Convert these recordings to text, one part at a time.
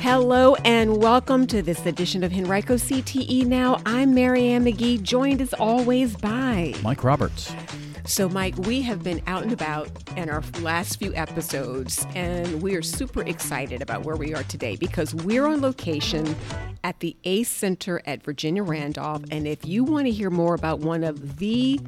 Hello and welcome to this edition of Henrico CTE Now. I'm Marianne McGee, joined as always by Mike Roberts. So, Mike, we have been out and about in our last few episodes, and we are super excited about where we are today because we're on location at the ACE Center at Virginia Randolph. And if you want to hear more about one of the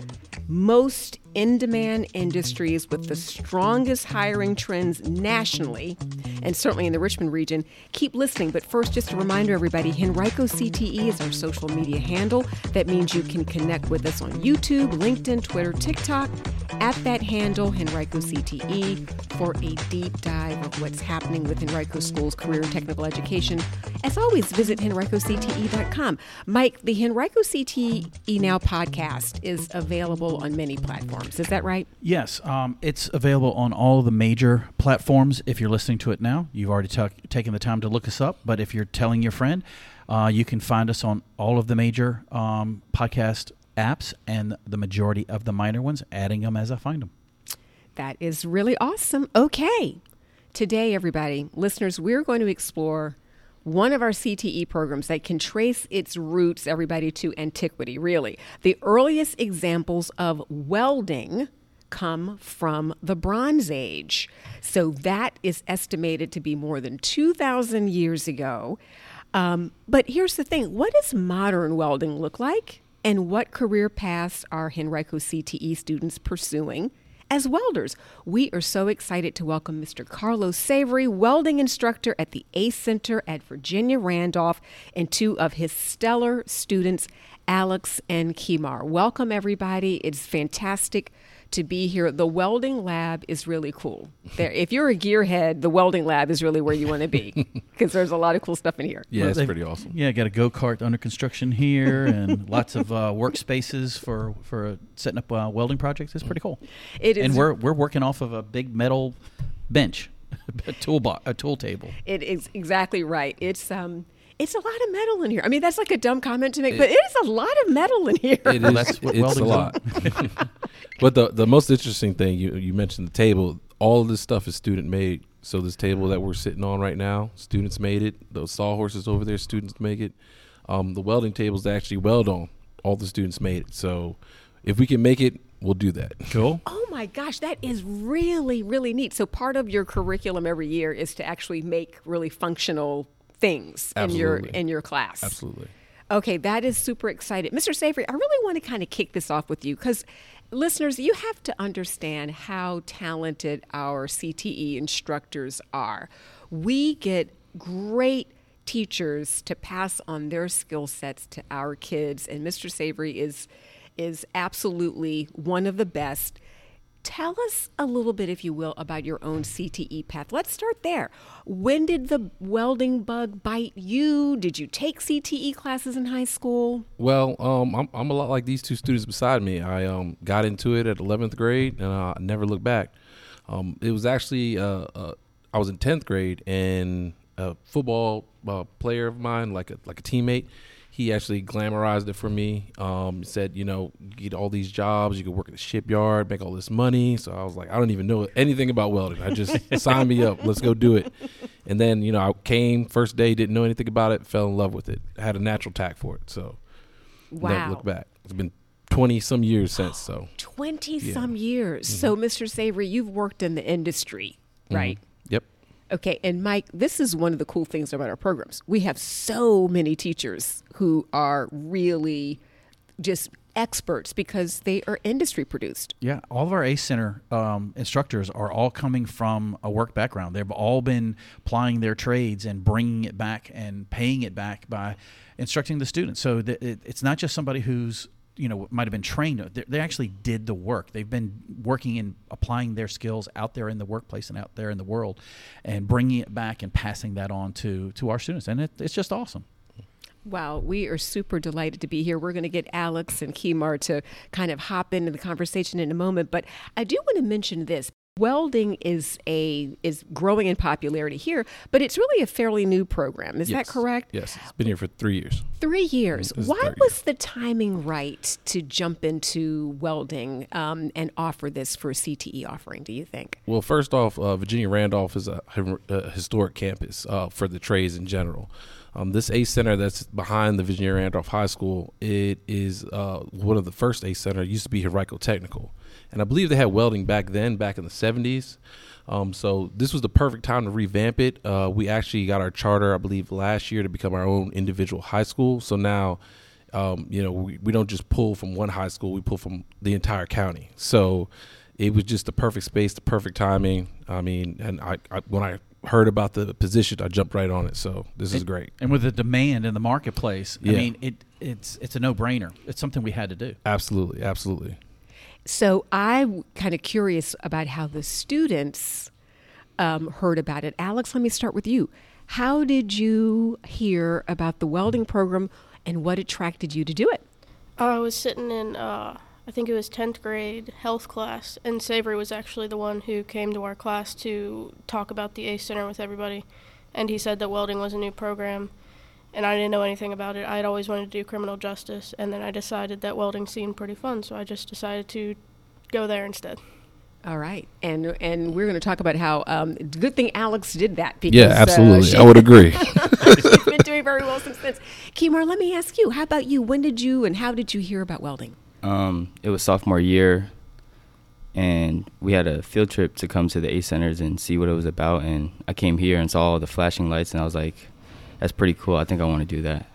most in demand industries with the strongest hiring trends nationally, and certainly in the Richmond region, keep listening. But first, just a reminder, everybody Henrico CTE is our social media handle. That means you can connect with us on YouTube, LinkedIn, Twitter, TikTok at that handle, Henrico CTE, for a deep dive of what's happening with Henrico School's career and technical education. As always, visit henricocte.com. Mike, the Henrico CTE Now podcast is available on many platforms. Is that right? Yes, um, it's available on all the major platforms. If you're listening to it now, you've already t- taken the time to look us up. But if you're telling your friend, uh, you can find us on all of the major um, podcast apps and the majority of the minor ones, adding them as I find them. That is really awesome. Okay. Today, everybody, listeners, we're going to explore one of our CTE programs that can trace its roots, everybody, to antiquity, really. The earliest examples of welding come from the Bronze Age. So that is estimated to be more than 2,000 years ago. Um, but here's the thing what does modern welding look like? And what career paths are Henrico CTE students pursuing? As welders. We are so excited to welcome Mr. Carlos Savory, welding instructor at the ACE Center at Virginia Randolph, and two of his stellar students, Alex and Kamir. Welcome, everybody. It's fantastic to be here. The welding lab is really cool. There, if you're a gearhead, the welding lab is really where you want to be because there's a lot of cool stuff in here. Yeah, it's pretty awesome. Yeah, got a go kart under construction here, and lots of uh, workspaces for for setting up uh, welding projects. It's pretty cool. It is, and we're we're working off of a big metal bench, a tool bo- a tool table. It is exactly right. It's um it's a lot of metal in here. I mean, that's like a dumb comment to make, it, but it is a lot of metal in here. It is. that's what it's a lot. but the the most interesting thing you you mentioned the table. All of this stuff is student made. So this table that we're sitting on right now, students made it. Those sawhorses over there, students make it. Um, the welding tables they actually weld on, all the students made it. So if we can make it, we'll do that. Cool. Oh my gosh, that is really really neat. So part of your curriculum every year is to actually make really functional things Absolutely. in your in your class. Absolutely. Okay, that is super excited. Mr. Savory, I really want to kind of kick this off with you because listeners, you have to understand how talented our CTE instructors are. We get great teachers to pass on their skill sets to our kids and Mr. Savory is is absolutely one of the best. Tell us a little bit, if you will, about your own CTE path. Let's start there. When did the welding bug bite you? Did you take CTE classes in high school? Well, um, I'm, I'm a lot like these two students beside me. I um, got into it at 11th grade and I never looked back. Um, it was actually, uh, uh, I was in 10th grade and a football uh, player of mine, like a, like a teammate, he actually glamorized it for me. Um, said, you know, get all these jobs, you could work at the shipyard, make all this money. So I was like, I don't even know anything about welding. I just sign me up, let's go do it. And then, you know, I came first day, didn't know anything about it, fell in love with it. I had a natural tack for it. So wow. never look back. It's been 20 some years since. So 20 yeah. some years. Mm-hmm. So, Mr. Savory, you've worked in the industry, mm-hmm. right? Mm-hmm. Okay, and Mike, this is one of the cool things about our programs. We have so many teachers who are really just experts because they are industry produced. Yeah, all of our ACE Center um, instructors are all coming from a work background. They've all been plying their trades and bringing it back and paying it back by instructing the students. So it, it's not just somebody who's you know might have been trained. They, actually did the work. They've been working and applying their skills out there in the workplace and out there in the world and bringing it back and passing that on to to our students. And it, it's just awesome. Wow, we are super delighted to be here. We're going to get Alex and Kamir to kind of hop into the conversation in a moment, but I do want to mention this Welding is a is growing in popularity here, but it's really a fairly new program. Is Yes. that correct? Yes, it's been here for three years. Three years. Why was the timing right to jump into welding um, and offer this for a CTE offering? Do you think? Well, first off, uh, Virginia Randolph is a, a historic campus uh, for the trades in general. Um, this ACE Center that's behind the Virginia Randolph High School, it is uh, one of the first ACE Center. It used to be Henrico Technical, and I believe they had welding back then, back in the '70s. Um, so this was the perfect time to revamp it. Uh, we actually got our charter, I believe, last year to become our own individual high school. So now, um, you know, we, we don't just pull from one high school; we pull from the entire county. So it was just the perfect space, the perfect timing. I mean, and I, I when I heard about the position, I jumped right on it. So this is great. And with the demand in the marketplace, I mean, it it's it's a no brainer. It's something we had to do. Absolutely, absolutely. So I'm kind of curious about how the students um, heard about it. Alex, let me start with you. How did you hear about the welding program, and what attracted you to do it? I was sitting in, uh, I think it was 10th grade health class, and Savory was actually the one who came to our class to talk about the ACE Center with everybody. And he said that welding was a new program, and I didn't know anything about it. I had always wanted to do criminal justice, and then I decided that welding seemed pretty fun, so I just decided to go there instead. All right, and and we're going to talk about how um, good thing Alex did that because Yeah, uh, absolutely. she- I would agree. she's been doing very well since then. Kamir, let me ask you: How about you? When did you and how did you hear about welding? Um, it was sophomore year, and we had a field trip to come to the ACE centers and see what it was about. And I came here and saw all the flashing lights, and I was like, "That's pretty cool. I think I want to do that."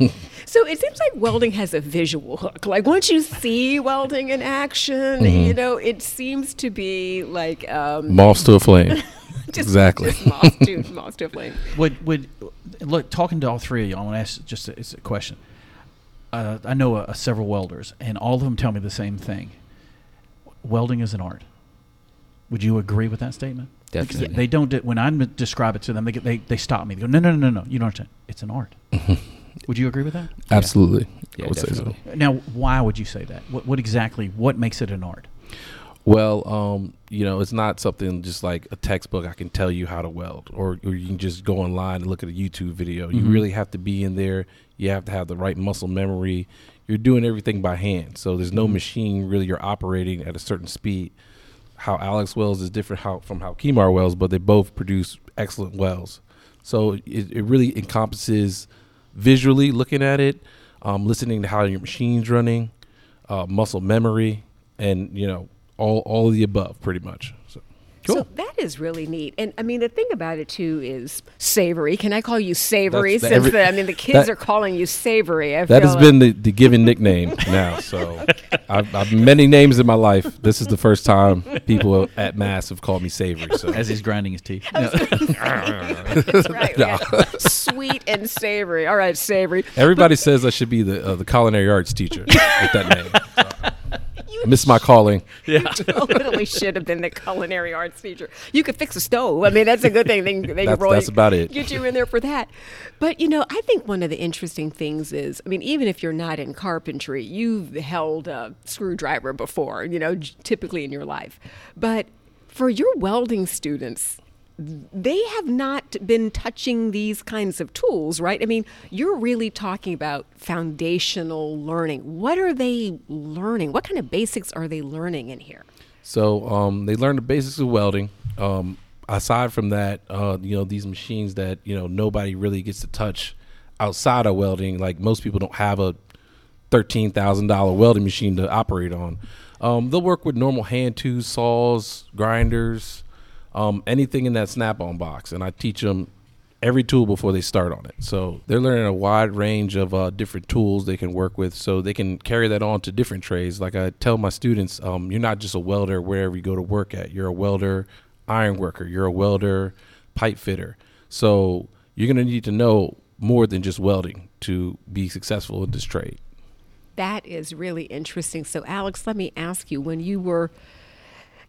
So it seems like welding has a visual hook. Like once you see welding in action, Mm-hmm. you know, it seems to be like um, Moths to a flame. just, exactly. just moth to, moth to a flame. Would would look talking to all three of y'all? I want to ask just a, it's a question. Uh, I know uh, several welders, and all of them tell me the same thing. Welding is an art. Would you agree with that statement? Because Definitely. They don't. do- When I describe it to them, they get, they they stop me. They go, no, no, no, no, no. You don't understand. It's an art. would you agree with that? Absolutely. Yeah, I would say so. Now, why would you say that? What, what exactly? What makes it an art? Well, um, you know, it's not something just like a textbook. I can tell you how to weld, or, or you can just go online and look at a YouTube video. You Mhm. really have to be in there. You have to have the right muscle memory. You're doing everything by hand, so there's no machine really. You're operating at a certain speed. How Alex wells is different how, from how Kamir wells, but they both produce excellent wells. So it, it really encompasses visually looking at it, um, listening to how your machine's running, uh, muscle memory, and you know all all of the above, pretty much. So So that is really neat. And I mean, the thing about it too is savory. Can I call you savory? That's the since every- the, I mean, the kids that- are calling you savory. I that has like- been the, the given nickname now. So I've, I've many names in my life. This is the first time people at mass have called me savory. So As he's grinding his teeth. That's right. yeah. Sweet and savory. All right, savory. everybody says I should be the uh, the culinary arts teacher with that name. So, You I miss my calling. Yeah. You totally should have been the culinary arts teacher. You could fix a stove. I mean, that's a good thing. They, they could That's- really that's about it. Get you in there for that. But you know, I think one of the interesting things is, I mean, even if you're not in carpentry, you've held a screwdriver before. You know, typically in your life. But for your welding students, they have not been touching these kinds of tools, right? I mean, you're really talking about foundational learning. What are they learning? What kind of basics are they learning in here? So um, they learn the basics of welding. Um, aside from that, uh, you know, these machines that you know nobody really gets to touch outside of welding. Like most people don't have a thirteen thousand dollar welding machine to operate on. Um, they'll work with normal hand tools, saws, grinders, um, anything in that snap-on box, and I teach them every tool before they start on it. So they're learning a wide range of uh, different tools they can work with, so they can carry that on to different trades. Like I tell my students, um, you're not just a welder wherever you go to work at. You're a welder, iron worker. You're a welder, pipe fitter. So you're going to need to know more than just welding to be successful in this trade. That is really interesting. So, Alex, let me ask you: when you were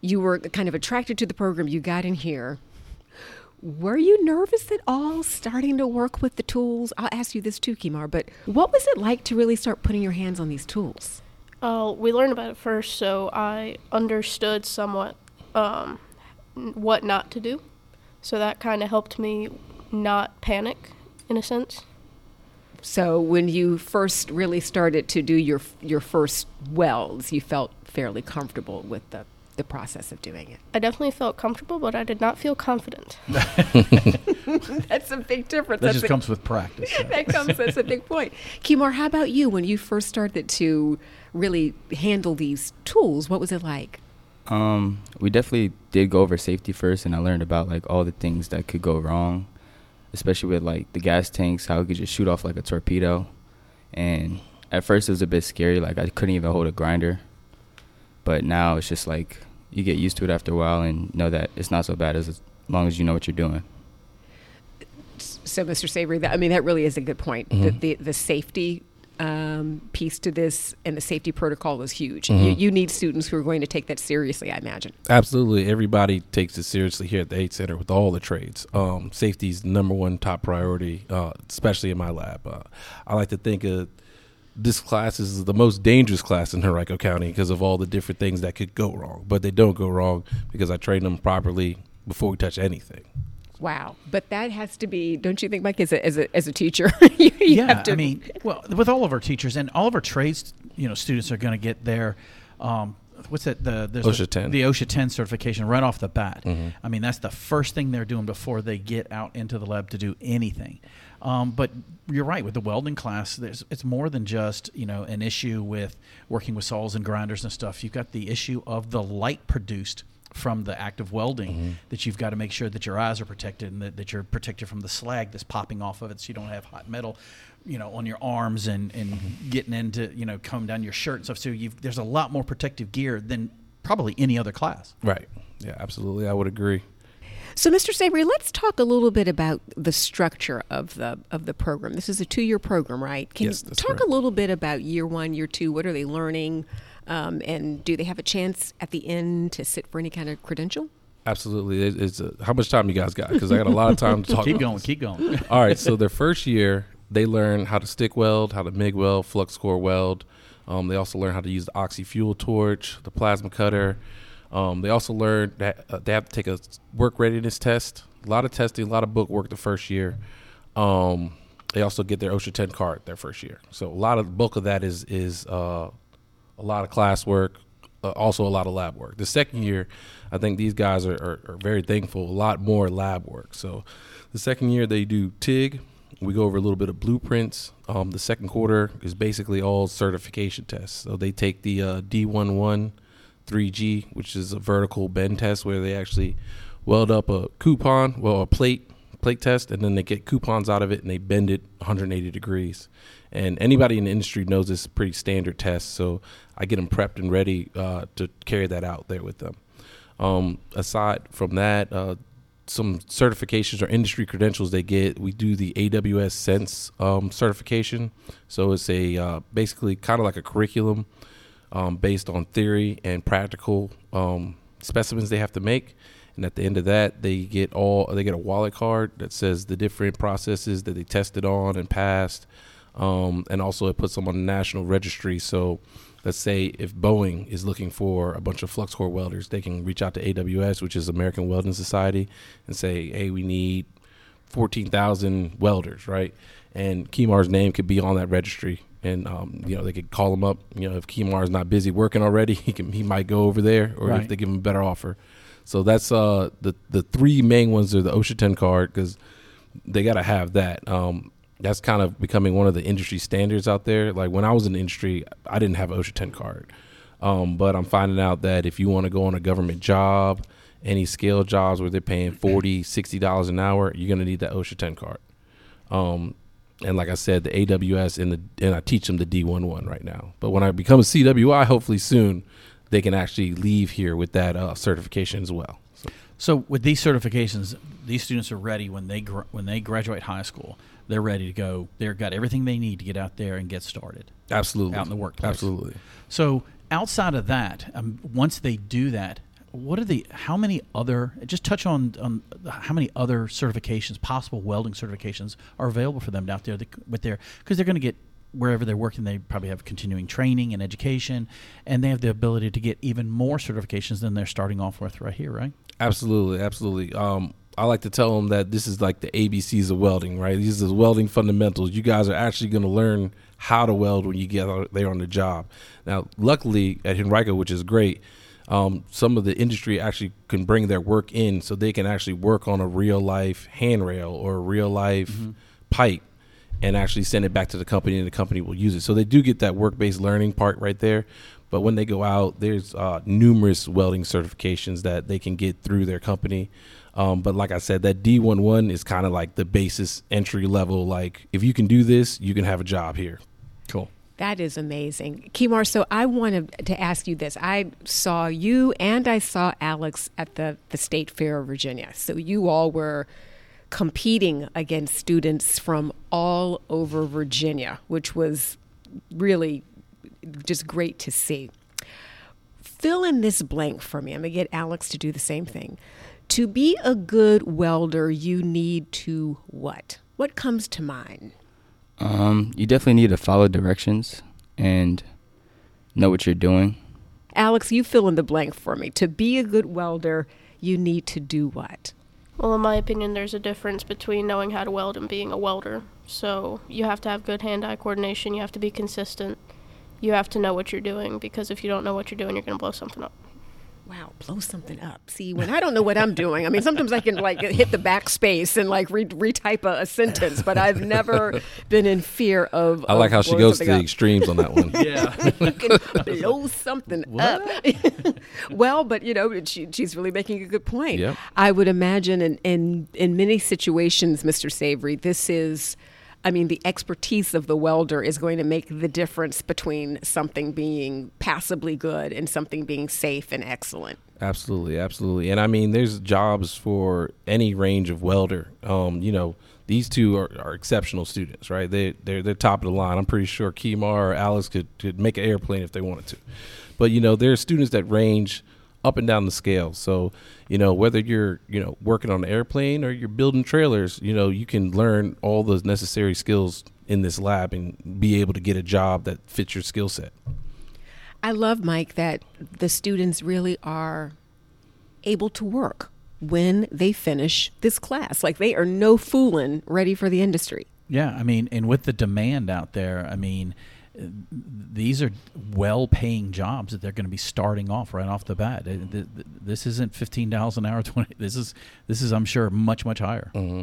you were kind of attracted to the program, you got in here. Were you nervous at all starting to work with the tools? I'll ask you this too, Kamir. But what was it like to really start putting your hands on these tools? Uh, we learned about it first, so I understood somewhat. um, what not to do. So that kind of helped me not panic in a sense. So when you first really started to do your your first welds, you felt fairly comfortable with the the process of doing it. I definitely felt comfortable, but I did not feel confident. That's a big difference. That That's just a- comes with practice. so. that comes. That's a big point. Kamir, how about you? When you first started to really handle these tools, what was it like? Um, we definitely did go over safety first, and I learned about like all the things that could go wrong, especially with like the gas tanks, how it could just shoot off like a torpedo. And at first, it was a bit scary. Like I couldn't even hold a grinder, but now it's just like you get used to it after a while and know that it's not so bad as, as long as you know what you're doing. So, Mr. Savory, that, I mean, that really is a good point. The, Mhm. the the safety um, piece to this and the safety protocol is huge. You, Mhm. you need students who are going to take that seriously. I imagine. Absolutely, everybody takes it seriously here at the ACE Center with all the trades. Um, safety is number one top priority, uh, especially in my lab. Uh, I like to think of this class is the most dangerous class in Henrico County because of all the different things that could go wrong, but they don't go wrong because I train them properly before we touch anything. Wow, but that has to be, don't you think, Mike? As a as a, as a teacher, you yeah, have to. I mean, well, with all of our teachers and all of our trades, you know, students are going to get their, um, what's that? The there's OSHA a- 10. the OSHA 10 certification right off the bat. Mhm. I mean, that's the first thing they're doing before they get out into the lab to do anything. Um, but you're right with the welding class. There's it's more than just you know an issue with working with saws and grinders and stuff. You've got the issue of the light produced from the act of welding Mhm. that you've got to make sure that your eyes are protected and that, that you're protected from the slag that's popping off of it so you don't have hot metal you know on your arms and, and getting into you know coming down your shirt and stuff so you've there's a lot more protective gear than probably any other class Right. Yeah, absolutely. I would agree. So, Mr. Savory, let's talk a little bit about the structure of the of the program. This is a two year program, right? Can Yes, you talk correct. a little bit about year one, year two? What are they learning, um, and do they have a chance at the end to sit for any kind of credential? Absolutely. It- It's uh how much time you guys got? Because I got a lot of time to talk. keep about going this. keep going All right, so their first year, they learn how to stick weld, how to MIG weld, flux core weld. Um, they also learn how to use the oxy fuel torch, the plasma cutter. Um, they also learn that uh, they have to take a work readiness test. A lot of testing, a lot of book work the first year. Um, they also get their OSHA 10 card their first year. So a lot of the bulk of that is is uh, a lot of classwork, uh, also a lot of lab work. The second year, I think these guys are, are, are very thankful. A lot more lab work. So the second year they do TIG. We go over a little bit of blueprints. Um, the second quarter is basically all certification tests. So they take the uh, D11 3G, which is a vertical bend test where they actually weld up a coupon, well, a plate plate test, and then they get coupons out of it and they bend it 180 degrees. And anybody in the industry knows this is a pretty standard test, so I get them prepped and ready uh, to carry that out there with them. Um, aside from that, uh, some certifications or industry credentials they get. We do the AWS Sense um, certification, so it's a uh, basically kind of like a curriculum um, based on theory and practical um, specimens they have to make. And at the end of that, they get all they get a wallet card that says the different processes that they tested on and passed, um, and also it puts them on the national registry. So, let's say if Boeing is looking for a bunch of flux core welders, they can reach out to AWS, which is American Welding Society, and say, "Hey, we need fourteen thousand welders, right?" And Kamir's name could be on that registry, and um, you know they could call him up. You know, if Kamir's not busy working already, he can he might go over there, or Right. if they give him a better offer. So that's uh the the three main ones are the OSHA 10 card because they got to have that. Um, that's kind of becoming one of the industry standards out there. Like when I was in the industry, I didn't have an OSHA 10 card, um, but I'm finding out that if you want to go on a government job, any scale jobs where they're paying 40 60 dollars an hour, you're gonna need that OSHA 10 card. Um, and like I said, the AWS and the and I teach them the D11 right now. But when I become a CWI, hopefully soon, they can actually leave here with that uh, certification as well. So, So with these certifications, these students are ready when they gr- when they graduate high school. They're ready to go. They've got everything they need to get out there and get started absolutely, out in the workplace. absolutely. So outside of that, um, once they do that, what are the how many other? Just touch on on how many other certifications, possible welding certifications, are available for them out there with their because they're going to get wherever they're working, they probably have continuing training and education, and they have the ability to get even more certifications than they're starting off with right here, right? Absolutely, absolutely. Um, I like to tell them that this is like the ABCs of welding, right? These are welding fundamentals. You guys are actually going to learn how to weld when you get there on the job. Now, luckily at Henrico, which is great, um, some of the industry actually can bring their work in so they can actually work on a real life handrail or a real life mm-hmm. pipe and actually send it back to the company and the company will use it. So they do get that work based learning part right there. But when they go out, there's uh, numerous welding certifications that they can get through their company. Um, but like I said, that D11 is kind of like the basis entry level. Like if you can do this, you can have a job here. That is amazing. Kamir, so I wanted to ask you this. I saw you and I saw Alex at the, the State Fair of Virginia. So you all were competing against students from all over Virginia, which was really just great to see. Fill in this blank for me. I'm going to get Alex to do the same thing. To be a good welder, you need to what? What comes to mind? Um, you definitely need to follow directions and know what you're doing. Alex, you fill in the blank for me. To be a good welder, you need to do what? Well, in my opinion, there's a difference between knowing how to weld and being a welder. So you have to have good hand eye coordination, you have to be consistent, you have to know what you're doing because if you don't know what you're doing, you're going to blow something up wow, blow something up. See, when I don't know what I'm doing, I mean, sometimes I can like hit the backspace and like re- retype a, a, sentence, but I've never been in fear of. I like of how she goes to the extremes on that one. yeah, you can blow something what? up. well, but you know, she, she's really making a good point. Yep. I would imagine in in in many situations, Mr. Savory, this is I mean, the expertise of the welder is going to make the difference between something being passably good and something being safe and excellent. Absolutely, absolutely. And I mean, there's jobs for any range of welder. Um, you know, these two are, are, exceptional students, right? They they're they're top of the line. I'm pretty sure Kamir or Alex could could make an airplane if they wanted to. But you know, there are students that range up and down the scale. So, you know, whether you're, you know, working on an airplane or you're building trailers, you know, you can learn all those necessary skills in this lab and be able to get a job that fits your skill set. I love, Mike, that the students really are able to work when they finish this class. Like they are no fooling ready for the industry. Yeah, I mean, and with the demand out there, I mean, these are well-paying jobs that they're going to be starting off right off the bat. This isn't fifteen dollars an hour. Twenty. This is this is I'm sure much much higher. Mm-hmm.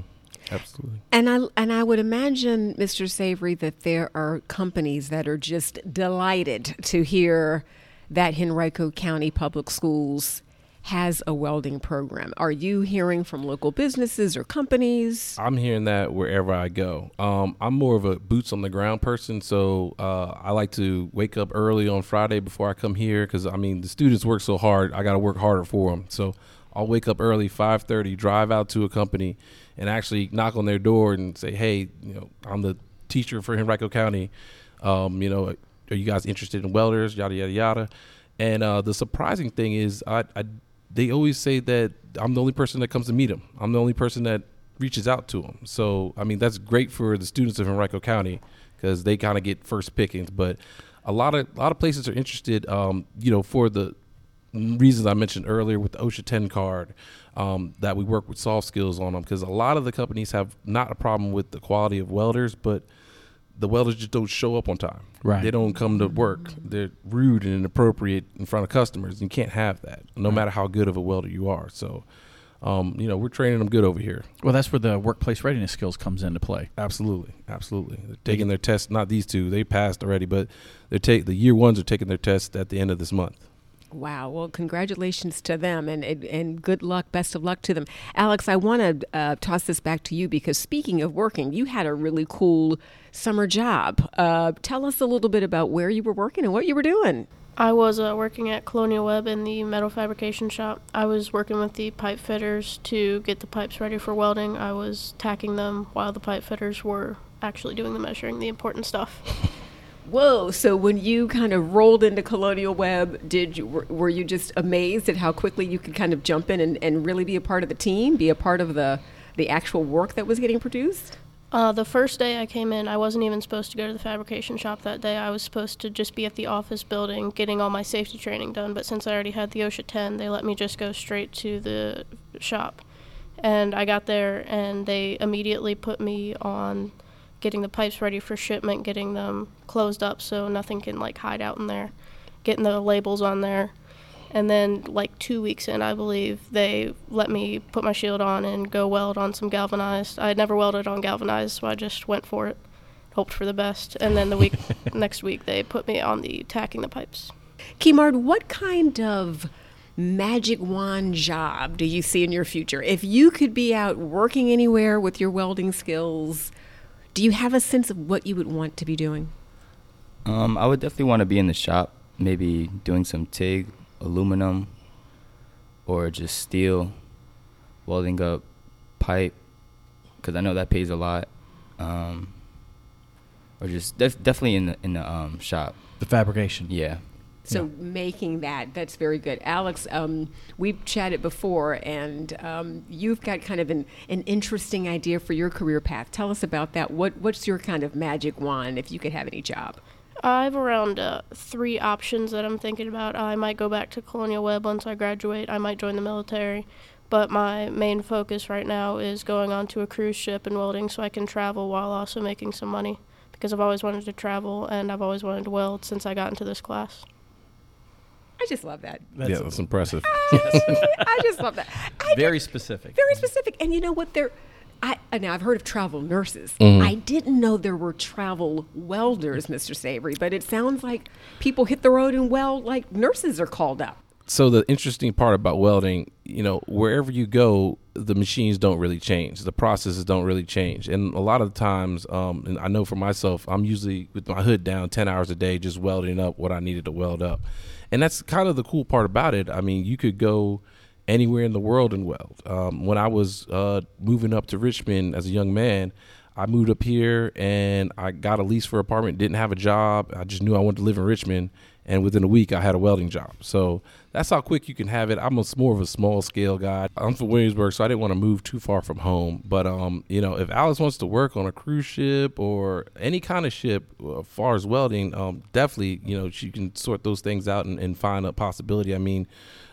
Absolutely. And I and I would imagine, Mr. Savory, that there are companies that are just delighted to hear that Henrico County Public Schools has a welding program. Are you hearing from local businesses or companies? I'm hearing that wherever I go. Um, I'm more of a boots on the ground person, so uh, I like to wake up early on Friday before I come here because I mean the students work so hard. I got to work harder for them. So I'll wake up early, 5:30, drive out to a company, and actually knock on their door and say, "Hey, you know, I'm the teacher for Henrico County. Um, you know, are you guys interested in welders? Yada yada yada." And uh, the surprising thing is, I, I they always say that I'm the only person that comes to meet them. I'm the only person that reaches out to them. So I mean that's great for the students of Henrico County because they kind of get first pickings. But a lot of a lot of places are interested, um, you know, for the reasons I mentioned earlier with the OSHA 10 card. Um, that we work with soft skills on them because a lot of the companies have not a problem with the quality of welders, but the welders just don't show up on time. Right. They don't come to work. They're rude and inappropriate in front of customers. You can't have that, no right. matter how good of a welder you are. So, um, you know, we're training them good over here. Well, that's where the workplace readiness skills comes into play. Absolutely, absolutely. They're taking their test. Not these two; they passed already, but they're take the year ones are taking their test at the end of this month. Wow. Well, congratulations to them and, and, and, good luck. Best of luck to them. Alex, I want to uh, toss this back to you because speaking of working, you had a really cool summer job. Uh, tell us a little bit about where you were working and what you were doing. I was uh, working at Colonial Webb in the metal fabrication shop. I was working with the pipe fitters to get the pipes ready for welding. I was tacking them while the pipe fitters were actually doing the measuring, the important stuff. Whoa! So when you kind of rolled into Colonial Webb, did you were, you just amazed at how quickly you could kind of jump in and, and really be a part of the team, be a part of the the actual work that was getting produced? Uh, the first day I came in, I wasn't even supposed to go to the fabrication shop that day. I was supposed to just be at the office building getting all my safety training done. But since I already had the OSHA 10, they let me just go straight to the shop. And I got there, and they immediately put me on getting the pipes ready for shipment, getting them closed up so nothing can like hide out in there, getting the labels on there. And then, like two weeks in, I believe they let me put my shield on and go weld on some galvanized. I had never welded on galvanized, so I just went for it, hoped for the best. And then the week next week, they put me on the tacking the pipes. Kimard, what kind of magic wand job do you see in your future? If you could be out working anywhere with your welding skills, do you have a sense of what you would want to be doing? Um, I would definitely want to be in the shop, maybe doing some TIG, aluminum, or just steel, welding up pipe, because I know that pays a lot. Um, or just def- definitely in the in the um, shop. The fabrication. Yeah. So making that, that's very good. Alex, um, we've chatted before, and um, you've got kind of an, an interesting idea for your career path. Tell us about that. What What's your kind of magic wand if you could have any job? I have around uh, three options that I'm thinking about. I might go back to Colonial Webb once I graduate. I might join the military. But my main focus right now is going onto a cruise ship and welding so I can travel while also making some money. Because I've always wanted to travel and I've always wanted to weld since I got into this class. I just love that. That's yeah, that's impressive. I just love that. I very specific. very specific. And you know what? There, I now I've heard of travel nurses. Mm-hmm. I didn't know there were travel welders, Mr. Savory. But it sounds like people hit the road and weld like nurses are called up. so the interesting part about welding, you know, wherever you go, the machines don't really change. The processes don't really change. And a lot of the times, um, and I know for myself, I'm usually with my hood down 10 hours a day, just welding up what I needed to weld up. And that's kind of the cool part about it. I mean, you could go anywhere in the world and weld. Um, when I was uh, moving up to Richmond as a young man, I moved up here and I got a lease for an apartment, didn't have a job. I just knew I wanted to live in Richmond. And within a week, I had a welding job. So that's how quick you can have it. I'm a, more of a small scale guy. I'm from Williamsburg, so I didn't want to move too far from home. But, um, you know, if Alex wants to work on a cruise ship or any kind of ship, uh, as far as welding, um, definitely, you know, she can sort those things out and, and find a possibility. I mean,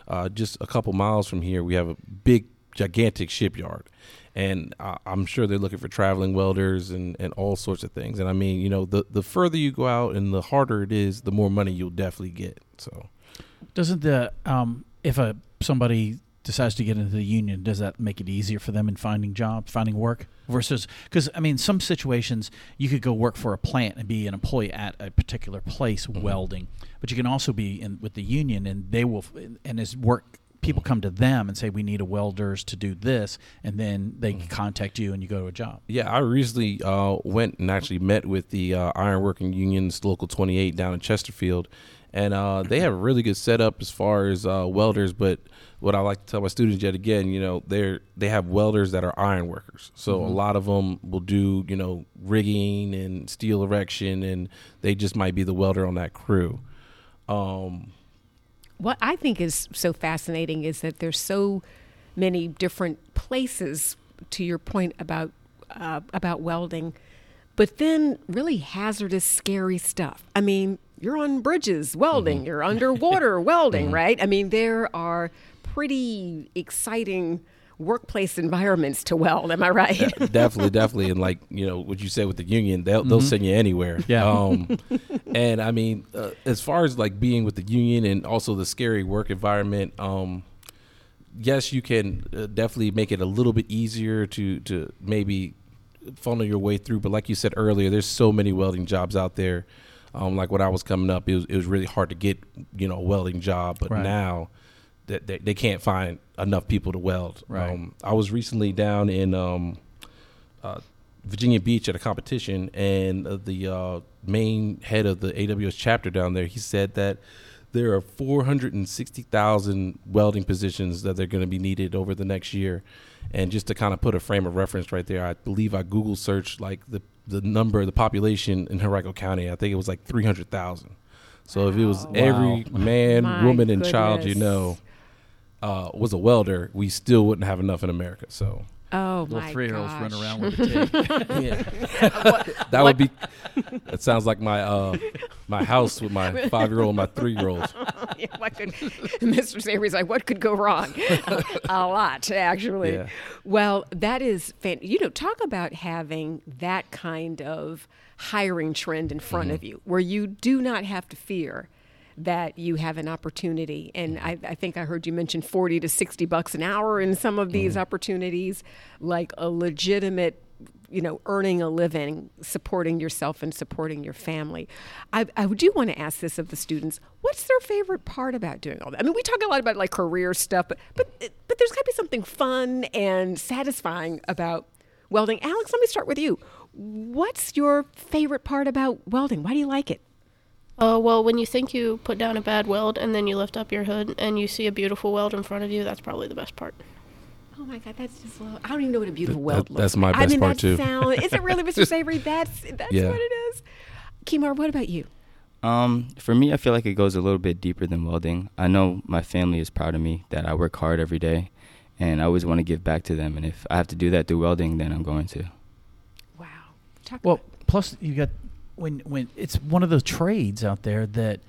uh, just a couple miles from here, we have a big, gigantic shipyard and I'm sure they're looking for traveling welders and, and all sorts of things. And I mean, you know, the the further you go out and the harder it is, the more money you'll definitely get. So Doesn't the um, if a somebody decides to get into the union, does that make it easier for them in finding jobs, finding work? Versus, because I mean, some situations you could go work for a plant and be an employee at a particular place welding, but you can also be in with the union and they will, and as work people come to them and say we need a welders to do this, and then they contact you and you go to a job. yeah, I recently uh, went and actually met with the uh, Ironworking Union's Local 28 down in Chesterfield, and uh, they have a really good setup as far as uh, welders. But what I like to tell my students yet again, you know, they're they have welders that are iron workers. So a lot of them will do you know rigging and steel erection, and they just might be the welder on that crew. Um, What I think is so fascinating is that there's so many different places. To your point about uh, about welding, but then really hazardous, scary stuff. I mean, you're on bridges welding, you're underwater welding, right? I mean, there are pretty exciting workplace environments to weld. Am I right? definitely, definitely, and like you know what you said with the union, they'll they'll send you anywhere. Yeah. Um, and I mean, uh, as far as like being with the union and also the scary work environment, um, yes, you can uh, definitely make it a little bit easier to to maybe funnel your way through. But like you said earlier, there's so many welding jobs out there. Um, like when I was coming up, it was it was really hard to get you know a welding job. But Right. now that they, they can't find enough people to weld. Right. Um, I was recently down in um, uh, Virginia Beach at a competition, and uh, the uh, main head of the AWS chapter down there, he said that there are 460,000 welding positions that they're going to be needed over the next year. And just to kind of put a frame of reference right there, I believe I Google searched like the the number, the population in Henrico County. I think it was like 300,000. So if it was Wow. every man, My woman, and child you know uh, was a welder, we still wouldn't have enough in America. So Oh Little my three year olds run around with a TIG. yeah. that would be. That sounds like my uh, my house with my five year old, and my three year old. Yeah, what could, Mr. Savory's like, what could go wrong? a lot, actually. Yeah. Well, that is, fan- you know, talk about having that kind of hiring trend in front of you where you do not have to fear that you have an opportunity. And I, I think I heard you mention 40 to 60 bucks an hour in some of these mm-hmm. opportunities, like a legitimate you know, earning a living, supporting yourself and supporting your family. I, I do want to ask this of the students: What's their favorite part about doing all that? I mean, we talk a lot about like career stuff, but but but there's got to be something fun and satisfying about welding. Alex, let me start with you. What's your favorite part about welding? Why do you like it? Uh, well, when you think you put down a bad weld and then you lift up your hood and you see a beautiful weld in front of you, that's probably the best part. Oh my God, that's just. Low. I don't even know what a beautiful That- weld looks. that's my like. I mean, part, that too. Sound, is it really, Mr. Savory? That's that's Yeah. what it is. Kamir, what about you? Um, for me, I feel like it goes a little bit deeper than welding. I know my family is proud of me that I work hard every day, and I always want to give back to them. And if I have to do that through welding, then I'm going to. Wow. Talk Well, plus you got when when it's one of those trades out there that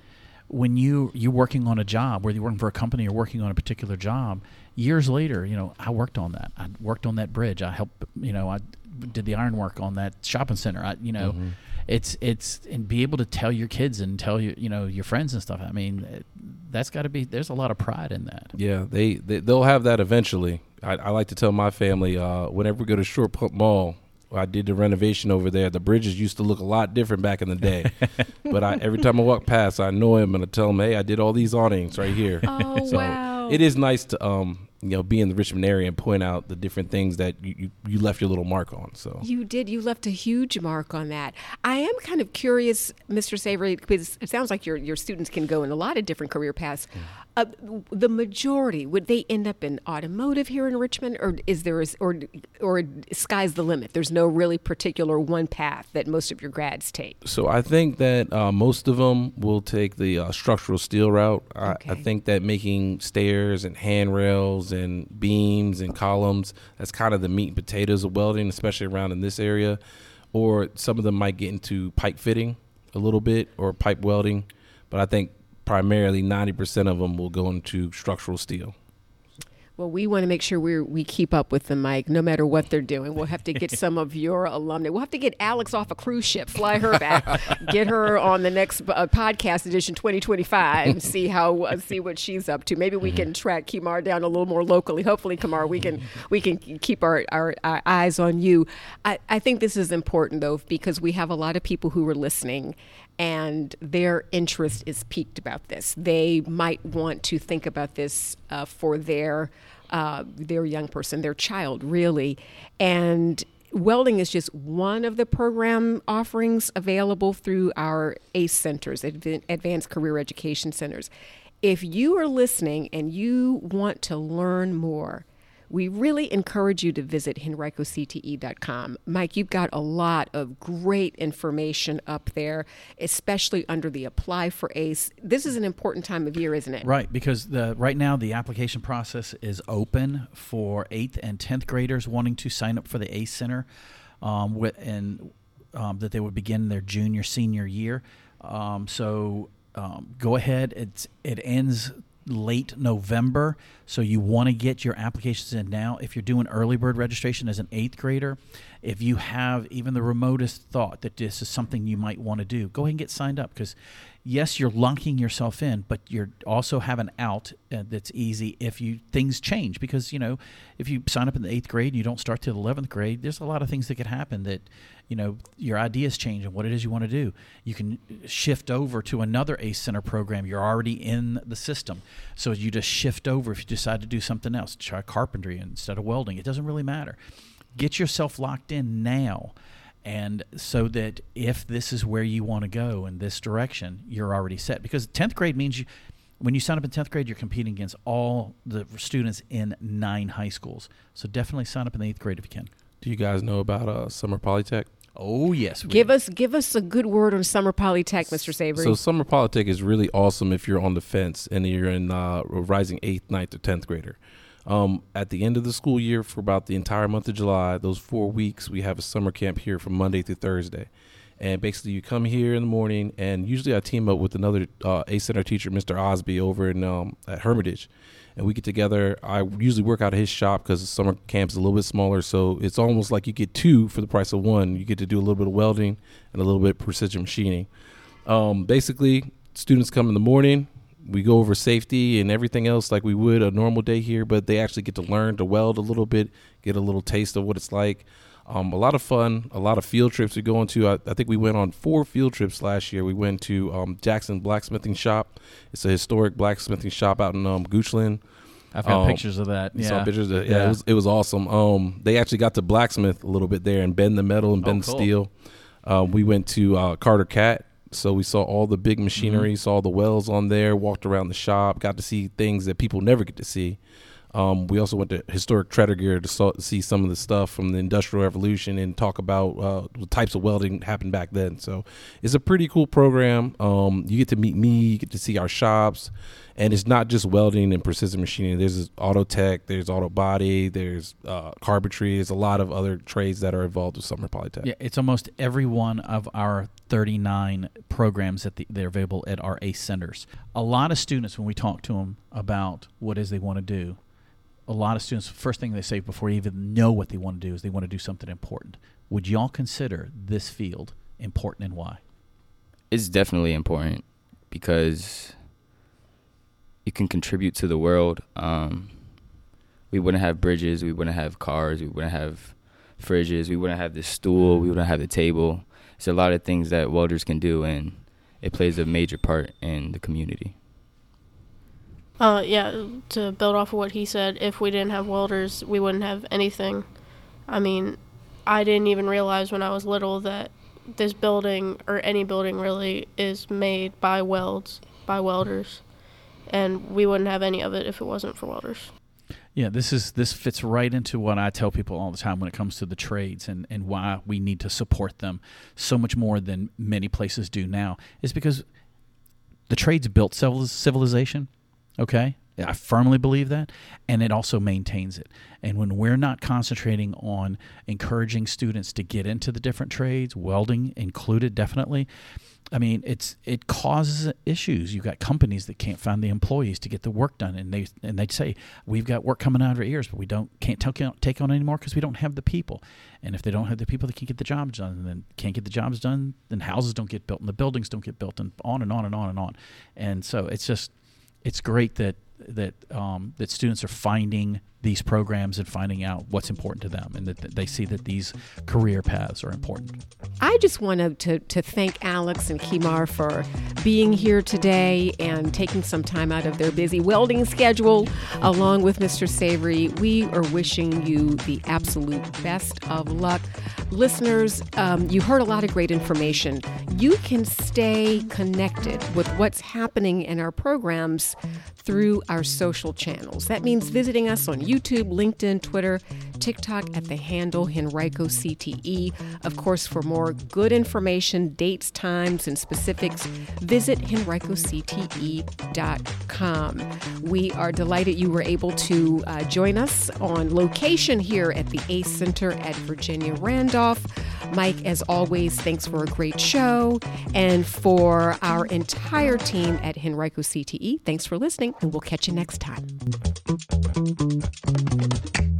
when you you're working on a job, whether you're working for a company or working on a particular job, years later, you know, I worked on that. I worked on that bridge. I helped, you know, I did the iron work on that shopping center. I, you know, Mhm. it's it's and be able to tell your kids and tell you, you know, your friends and stuff. I mean, it, that's got to be. There's a lot of pride in that. Yeah, they, they they'll have that eventually. I, I like to tell my family uh, whenever we go to Short Pump Mall. I did the renovation over there. The bridges used to look a lot different back in the day, but I, every time I walk past, I know him and I tell him, "Hey, I did all these awnings right here." Oh so wow! it is nice to um you know be in the Richmond area and point out the different things that you, you, you left your little mark on. So You did. You left a huge mark on that. I am kind of curious, Mr. Savory, because it sounds like your your students can go in a lot of different career paths. Uh, the majority would they end up in automotive here in Richmond, or is there is or or sky's the limit? There's no really particular one path that most of your grads take. So I think that uh, most of them will take the uh, structural steel route. I, I think that making stairs and handrails and beams and columns that's kind of the meat and potatoes of welding, especially around in this area. Or some of them might get into pipe fitting a little bit or pipe welding, but I think primarily ninety percent of them will go into structural steel. Well, we want to make sure we we keep up with them, Mike, no matter what they're doing. We'll have to get some of your alumni. We'll have to get Alex off a cruise ship, fly her back, get her on the next uh, podcast edition 2025, and see how uh, see what she's up to. Maybe we can track Kamir down a little more locally. Hopefully, Kamir, we can we can keep our, our, our eyes on you. I, I think this is important though because we have a lot of people who are listening and their interest is piqued about this. They might want to think about this uh, for their uh, their young person, their child, really. And welding is just one of the program offerings available through our ACE centers, Advan- Advanced Career Education Centers. If you are listening and you want to learn more, we really encourage you to visit henricocte.com. Mike, you've got a lot of great information up there, especially under the Apply for ACE. This is an important time of year, isn't it? Right, because the right now the application process is open for eighth and tenth graders wanting to sign up for the ACE Center, um, with, and um, that they would begin their junior senior year. Um, so um, go ahead. It's it ends late November, so you want to get your applications in now. If you're doing early bird registration as an eighth grader, if you have even the remotest thought that this is something you might want to do, go ahead and get signed up because yes, you're locking yourself in, but you're also have an out uh, that's easy if you things change because you know if you sign up in the eighth grade and you don't start till the eleventh grade, there's a lot of things that could happen that you know your ideas change and what it is you want to do. You can shift over to another ACE Center program. You're already in the system, so you just shift over if you decide to do something else. Try carpentry instead of welding. It doesn't really matter. Get yourself locked in now and so that if this is where you want to go in this direction, you're already set. Because 10th grade means you, when you sign up in 10th grade, you're competing against all the students in nine high schools. So definitely sign up in the 8th grade if you can. Do you guys know about uh, Summer Polytech? Oh, yes. Give do. us give us a good word on Summer Polytech, Mr. Savory. So Summer Polytech is really awesome if you're on the fence and you're in uh, rising eighth, ninth, or tenth grader. Um, at the end of the school year, for about the entire month of July, those four weeks, we have a summer camp here from Monday through Thursday. And basically, you come here in the morning, and usually I team up with another uh, ACE Center teacher, Mr. Osby, over in um, at Hermitage, and we get together. I usually work out of his shop because summer camp's a little bit smaller, so it's almost like you get two for the price of one. You get to do a little bit of welding and a little bit of precision machining. Um, basically, students come in the morning. We go over safety and everything else like we would a normal day here, but they actually get to learn to weld a little bit, get a little taste of what it's like. Um, a lot of fun, a lot of field trips we go into. I, I, think we went on four field trips last year. We went to um, Jackson Blacksmithing Shop. It's a historic blacksmithing shop out in um, Goochland. I've got um, pictures of that. Yeah, saw pictures. Of, yeah, yeah, It, was, it was awesome. Um, they actually got to blacksmith a little bit there and bend the metal and oh, bend oh, cool. steel. Uh, we went to uh, Carter Cat, so we saw all the big machinery, mm-hmm. saw the wells on there, walked around the shop, got to see things that people never get to see. Um, we also went to historic Tredegar to saw, see some of the stuff from the Industrial Revolution and talk about uh, the types of welding happened back then. So it's a pretty cool program. Um, you get to meet me, you get to see our shops, and it's not just welding and precision machining. There's auto tech, there's auto body, there's uh, carpentry. There's a lot of other trades that are involved with Summer Polytech. Yeah, it's almost every one of our 39 programs that the, they're available at our ACE centers. A lot of students, when we talk to them about what is they want to do, a lot of students, first thing they say before even know what they want to do is they want to do something important. Would y'all consider this field important and why? It's definitely important because you can contribute to the world. Um, we wouldn't have bridges, we wouldn't have cars, we wouldn't have fridges, we wouldn't have the stool, we wouldn't have the table. It's a lot of things that welders can do, and it plays a major part in the community. Uh, yeah, to build off of what he said, if we didn't have welders, we wouldn't have anything. I mean, I didn't even realize when I was little that this building or any building really is made by welds, by welders, and we wouldn't have any of it if it wasn't for welders. Yeah, this is this fits right into what I tell people all the time when it comes to the trades and, and why we need to support them so much more than many places do now is because the trades built civilization Okay. I firmly believe that, and it also maintains it. And when we're not concentrating on encouraging students to get into the different trades, welding included, definitely. I mean, it's it causes issues. You've got companies that can't find the employees to get the work done, and they and they say we've got work coming out of our ears, but we don't can't take on, take on anymore because we don't have the people. And if they don't have the people, they can't get the jobs done. And then can't get the jobs done, then houses don't get built, and the buildings don't get built, and on and on and on and on. And so it's just it's great that that um, that students are finding these programs and finding out what's important to them and that they see that these career paths are important. I just want to, to thank Alex and Kamir for being here today and taking some time out of their busy welding schedule along with Mr. Savory. We are wishing you the absolute best of luck. Listeners, um, you heard a lot of great information. You can stay connected with what's happening in our programs through our social channels. That means visiting us on YouTube, LinkedIn, Twitter, TikTok at the handle Henrico CTE. Of course, for more good information, dates, times, and specifics, visit henricocte.com. We are delighted you were able to uh, join us on location here at the ACE Center at Virginia Randolph. Mike, as always, thanks for a great show. And for our entire team at Henrico CTE, thanks for listening, and we'll catch you next time. Thank you.